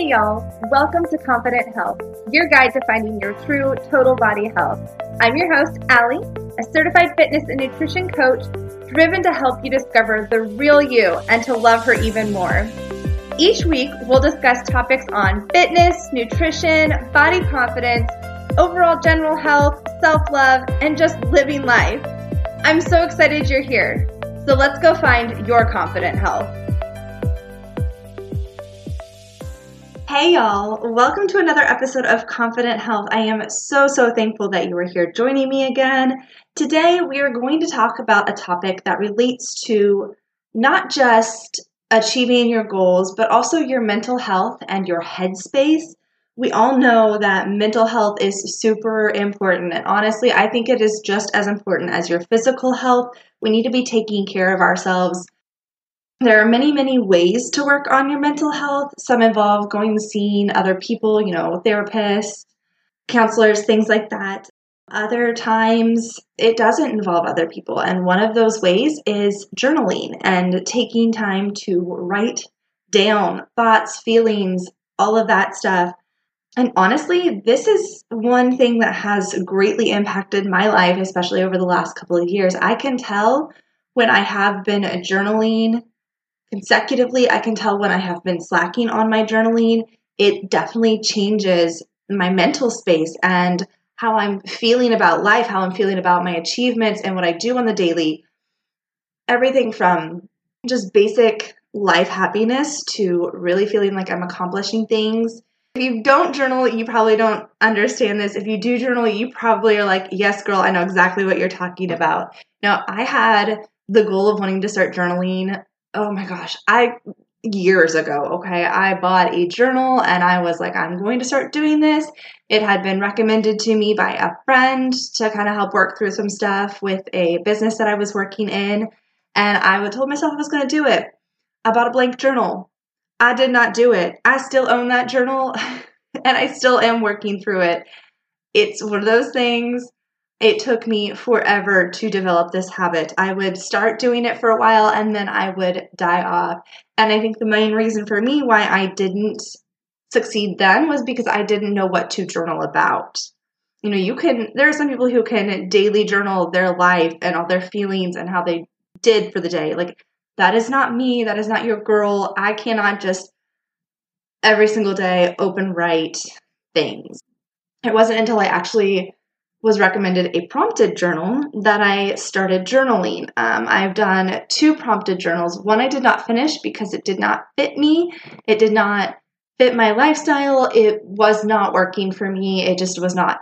Hey y'all, welcome to Confident Health, your guide to finding your true total body health. I'm your host, Allie, a certified fitness and nutrition coach driven to help you discover the real you and to love her even more. Each week, we'll discuss topics on fitness, nutrition, body confidence, overall general health, self love, and just living life. I'm so excited you're here. So let's go find your confident health. Hey y'all, welcome to another episode of Confident Health. I am so, so thankful that you are here joining me again. Today, we are going to talk about a topic that relates to not just achieving your goals, but also your mental health and your headspace. We all know that mental health is super important, and honestly, I think it is just as important as your physical health. We need to be taking care of ourselves there are many, many ways to work on your mental health. Some involve going and seeing other people, you know, therapists, counselors, things like that. Other times it doesn't involve other people. And one of those ways is journaling and taking time to write down thoughts, feelings, all of that stuff. And honestly, this is one thing that has greatly impacted my life, especially over the last couple of years. I can tell when I have been journaling consecutively. I can tell when I have been slacking on my journaling. It definitely changes my mental space and how I'm feeling about life, how I'm feeling about my achievements and what I do on the daily. Everything from just basic life happiness to really feeling like I'm accomplishing things. If you don't journal, you probably don't understand this. If you do journal, you probably are like, yes, girl, I know exactly what you're talking about. Now, I had the goal of wanting to start journaling oh my gosh, I years ago, okay, I bought a journal and I was like, I'm going to start doing this. It had been recommended to me by a friend to kind of help work through some stuff with a business that I was working in. And I told myself I was going to do it. I bought a blank journal. I did not do it. I still own that journal and I still am working through it. It's one of those things it took me forever to develop this habit. I would start doing it for a while and then I would die off. And I think the main reason for me why I didn't succeed then was because I didn't know what to journal about. You know, you can, there are some people who can daily journal their life and all their feelings and how they did for the day. Like, that is not me. That is not your girl. I cannot just every single day open write things. It wasn't until I actually was recommended a prompted journal that I started journaling. Um, I've done two prompted journals. One I did not finish because it did not fit me. It did not fit my lifestyle. It was not working for me. It just was not,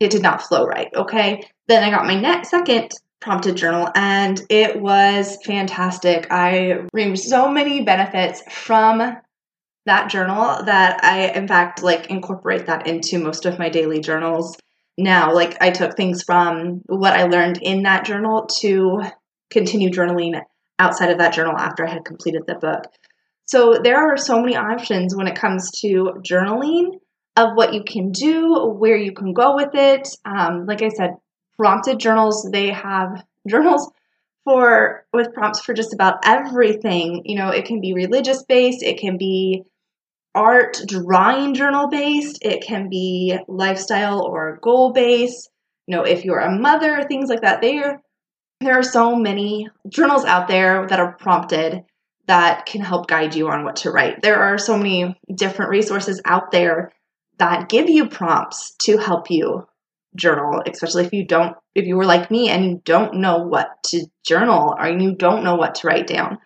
it did not flow right. Okay. Then I got my next second prompted journal and it was fantastic. I reaped so many benefits from that journal that I, in fact, like incorporate that into most of my daily journals now. Like I took things from what I learned in that journal to continue journaling outside of that journal after I had completed the book. So there are so many options when it comes to journaling of what you can do, where you can go with it. Um, like I said, prompted journals, they have journals for with prompts for just about everything. You know, it can be religious based, it can be art drawing journal based, it can be lifestyle or goal based. You know, if you're a mother, things like that. There, there are so many journals out there that are prompted that can help guide you on what to write. There are so many different resources out there that give you prompts to help you journal, especially if you don't, if you were like me and you don't know what to journal or you don't know what to write down.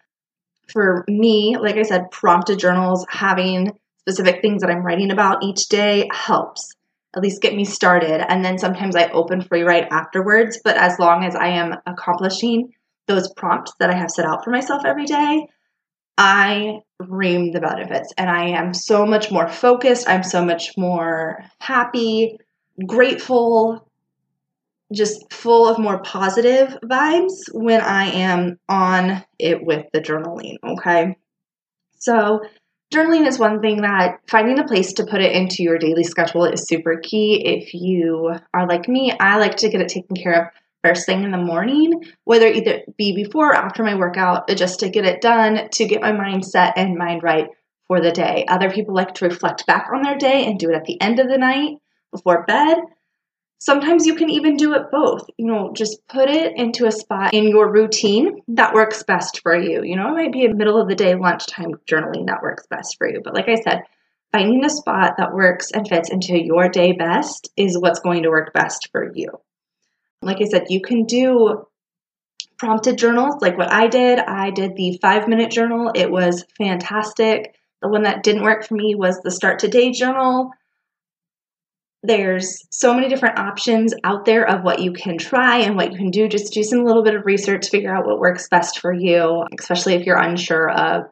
For me, like I said, prompted journals, having specific things that I'm writing about each day helps at least get me started. And then sometimes I open free write afterwards. But as long as I am accomplishing those prompts that I have set out for myself every day, I ream the benefits and I am so much more focused. I'm so much more happy, grateful, just full of more positive vibes when I am on it with the journaling. Okay. So journaling is one thing that finding a place to put it into your daily schedule is super key. If you are like me, I like to get it taken care of first thing in the morning, whether either be before or after my workout, just to get it done, to get my mind set and mind right for the day. Other people like to reflect back on their day and do it at the end of the night before bed. Sometimes you can even do it both. You know, just put it into a spot in your routine that works best for you. You know, it might be a middle of the day lunchtime journaling that works best for you. But like I said, finding a spot that works and fits into your day best is what's going to work best for you. Like I said, you can do prompted journals like what I did. I did the five minute journal, it was fantastic. The one that didn't work for me was the start today journal. There's so many different options out there of what you can try and what you can do. Just do some little bit of research, figure out what works best for you, especially if you're unsure of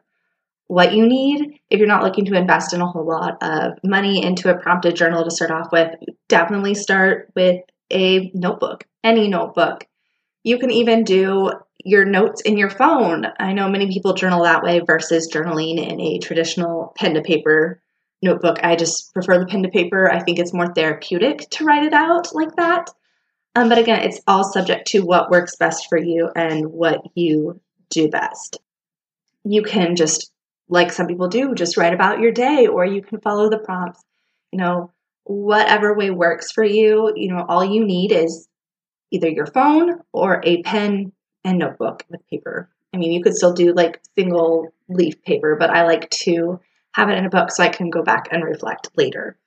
what you need. If you're not looking to invest in a whole lot of money into a prompted journal to start off with, definitely start with a notebook, any notebook. You can even do your notes in your phone. I know many people journal that way versus journaling in a traditional pen to paper notebook. I just prefer the pen to paper. I think it's more therapeutic to write it out like that. Um, but again, it's all subject to what works best for you and what you do best. You can just like some people do, just write about your day, or you can follow the prompts. You know, whatever way works for you, you know, all you need is either your phone or a pen and notebook with paper. I mean, you could still do like single leaf paper, but I like to have it in a book so I can go back and reflect later.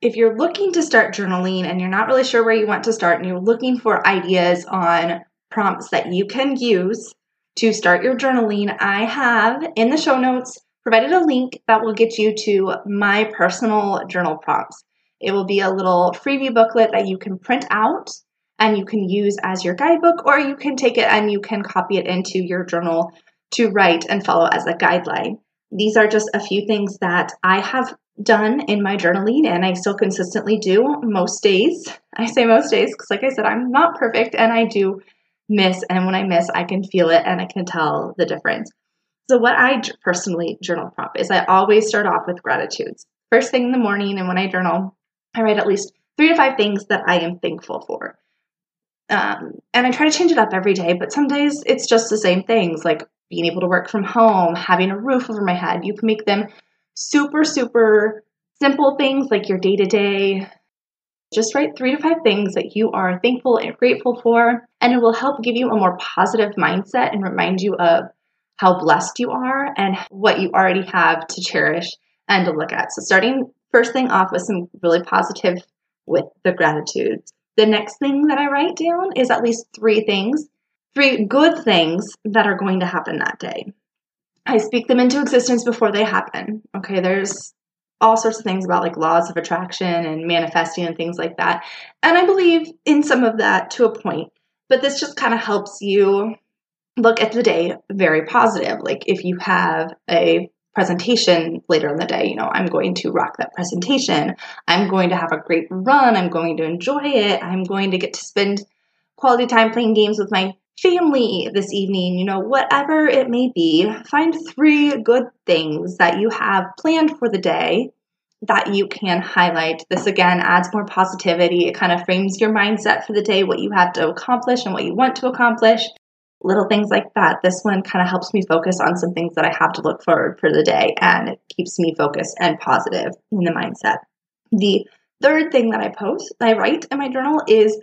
If you're looking to start journaling and you're not really sure where you want to start and you're looking for ideas on prompts that you can use to start your journaling, I have in the show notes provided a link that will get you to my personal journal prompts. It will be a little freebie booklet that you can print out and you can use as your guidebook, or you can take it and you can copy it into your journal to write and follow as a guideline. These are just a few things that I have done in my journaling and I still consistently do most days. I say most days because, like I said, I'm not perfect and I do miss. And when I miss, I can feel it and I can tell the difference. So, what I personally journal prompt is I always start off with gratitudes. First thing in the morning, and when I journal, I write at least three to five things that I am thankful for. Um, and I try to change it up every day, but some days it's just the same things like being able to work from home, having a roof over my head. You can make them super, super simple things like your day to day. Just write three to five things that you are thankful and grateful for, and it will help give you a more positive mindset and remind you of how blessed you are and what you already have to cherish and to look at. So, starting first thing off with some really positive with the gratitudes. The next thing that I write down is at least three things, three good things that are going to happen that day. I speak them into existence before they happen. Okay, there's all sorts of things about like laws of attraction and manifesting and things like that. And I believe in some of that to a point, but this just kind of helps you look at the day very positive. Like if you have a presentation later in the day, you know, I'm going to rock that presentation. I'm going to have a great run. I'm going to enjoy it. I'm going to get to spend quality time playing games with my family this evening, you know, whatever it may be. Find three good things that you have planned for the day that you can highlight. This again adds more positivity. It kind of frames your mindset for the day, what you have to accomplish and what you want to accomplish little things like that. This one kind of helps me focus on some things that I have to look forward for the day and it keeps me focused and positive in the mindset. The third thing that I post, I write in my journal is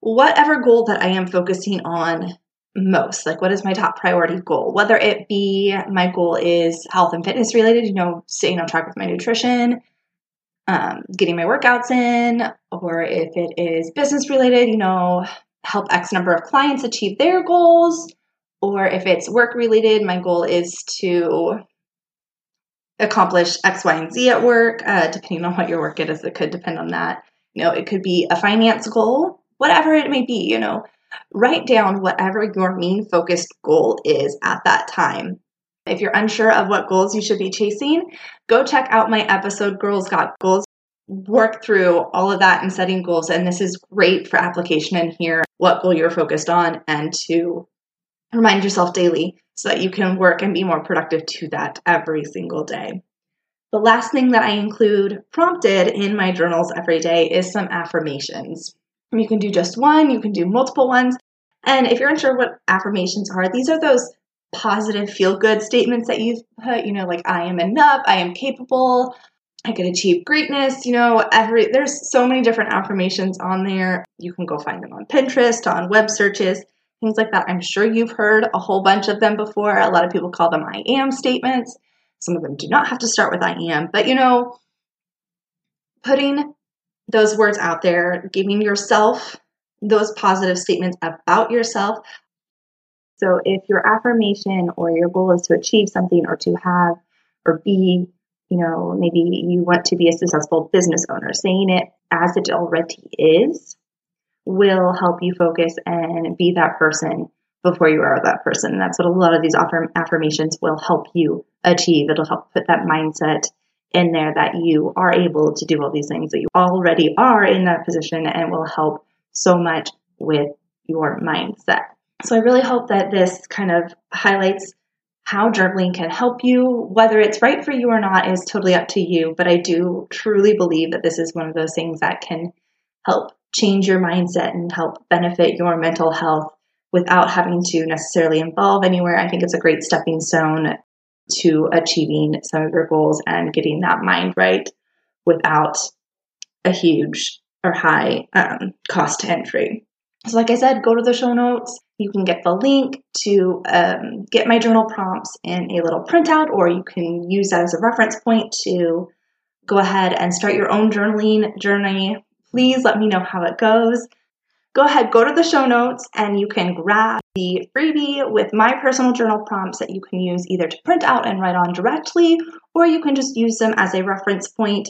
whatever goal that I am focusing on most. Like, what is my top priority goal? Whether it be my goal is health and fitness related, you know, staying on track with my nutrition, um, getting my workouts in, or if it is business related, you know, help X number of clients achieve their goals, or if it's work related, my goal is to accomplish X, Y, and Z at work, uh, depending on what your work is, it could depend on that. You know, it could be a finance goal, whatever it may be, you know, write down whatever your main focused goal is at that time. If you're unsure of what goals you should be chasing, go check out my episode, Girls Got Goals work through all of that and setting goals. And this is great for application and hear what goal you're focused on and to remind yourself daily so that you can work and be more productive to that every single day. The last thing that I include prompted in my journals every day is some affirmations. You can do just one, you can do multiple ones. And if you're unsure what affirmations are, these are those positive feel good statements that you've put, you know, like I am enough, I am capable, I can achieve greatness, you know, every there's so many different affirmations on there. You can go find them on Pinterest, on web searches, things like that. I'm sure you've heard a whole bunch of them before. A lot of people call them I am statements. Some of them do not have to start with I am, but you know, putting those words out there, giving yourself those positive statements about yourself. So if your affirmation or your goal is to achieve something or to have or be, you know, maybe you want to be a successful business owner, saying it as it already is will help you focus and be that person before you are that person. And that's what a lot of these affirmations will help you achieve. It'll help put that mindset in there that you are able to do all these things, that you already are in that position and will help so much with your mindset. So I really hope that this kind of highlights how journaling can help you. Whether it's right for you or not is totally up to you, but I do truly believe that this is one of those things that can help change your mindset and help benefit your mental health without having to necessarily involve anywhere. I think it's a great stepping stone to achieving some of your goals and getting that mind right without a huge or high um, cost to entry. So, like I said, go to the show notes. You can get the link to um, get my journal prompts in a little printout, or you can use that as a reference point to go ahead and start your own journaling journey. Please let me know how it goes go ahead, go to the show notes, and you can grab the freebie with my personal journal prompts that you can use either to print out and write on directly, or you can just use them as a reference point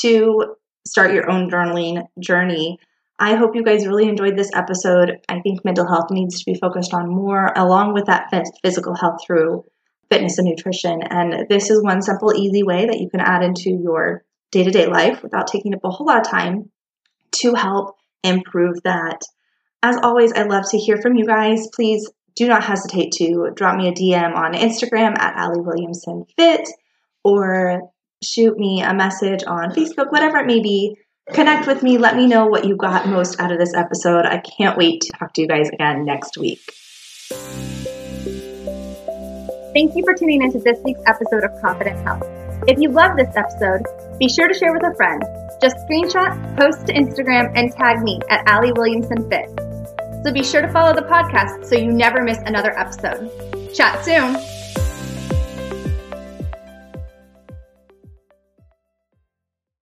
to start your own journaling journey. I hope you guys really enjoyed this episode. I think mental health needs to be focused on more, along with that physical health through fitness and nutrition. And this is one simple, easy way that you can add into your day to day life without taking up a whole lot of time to help improve that. As always, I'd love to hear from you guys. Please do not hesitate to drop me a DM on Instagram at Allie Williamson Fit or shoot me a message on Facebook, whatever it may be. Connect with me. Let me know what you got most out of this episode. I can't wait to talk to you guys again next week. Thank you for tuning into this week's episode of Confident Health. If you love this episode, be sure to share with a friend. Just screenshot, post to Instagram, and tag me at Allie Williamson Fit. So be sure to follow the podcast so you never miss another episode. Chat soon.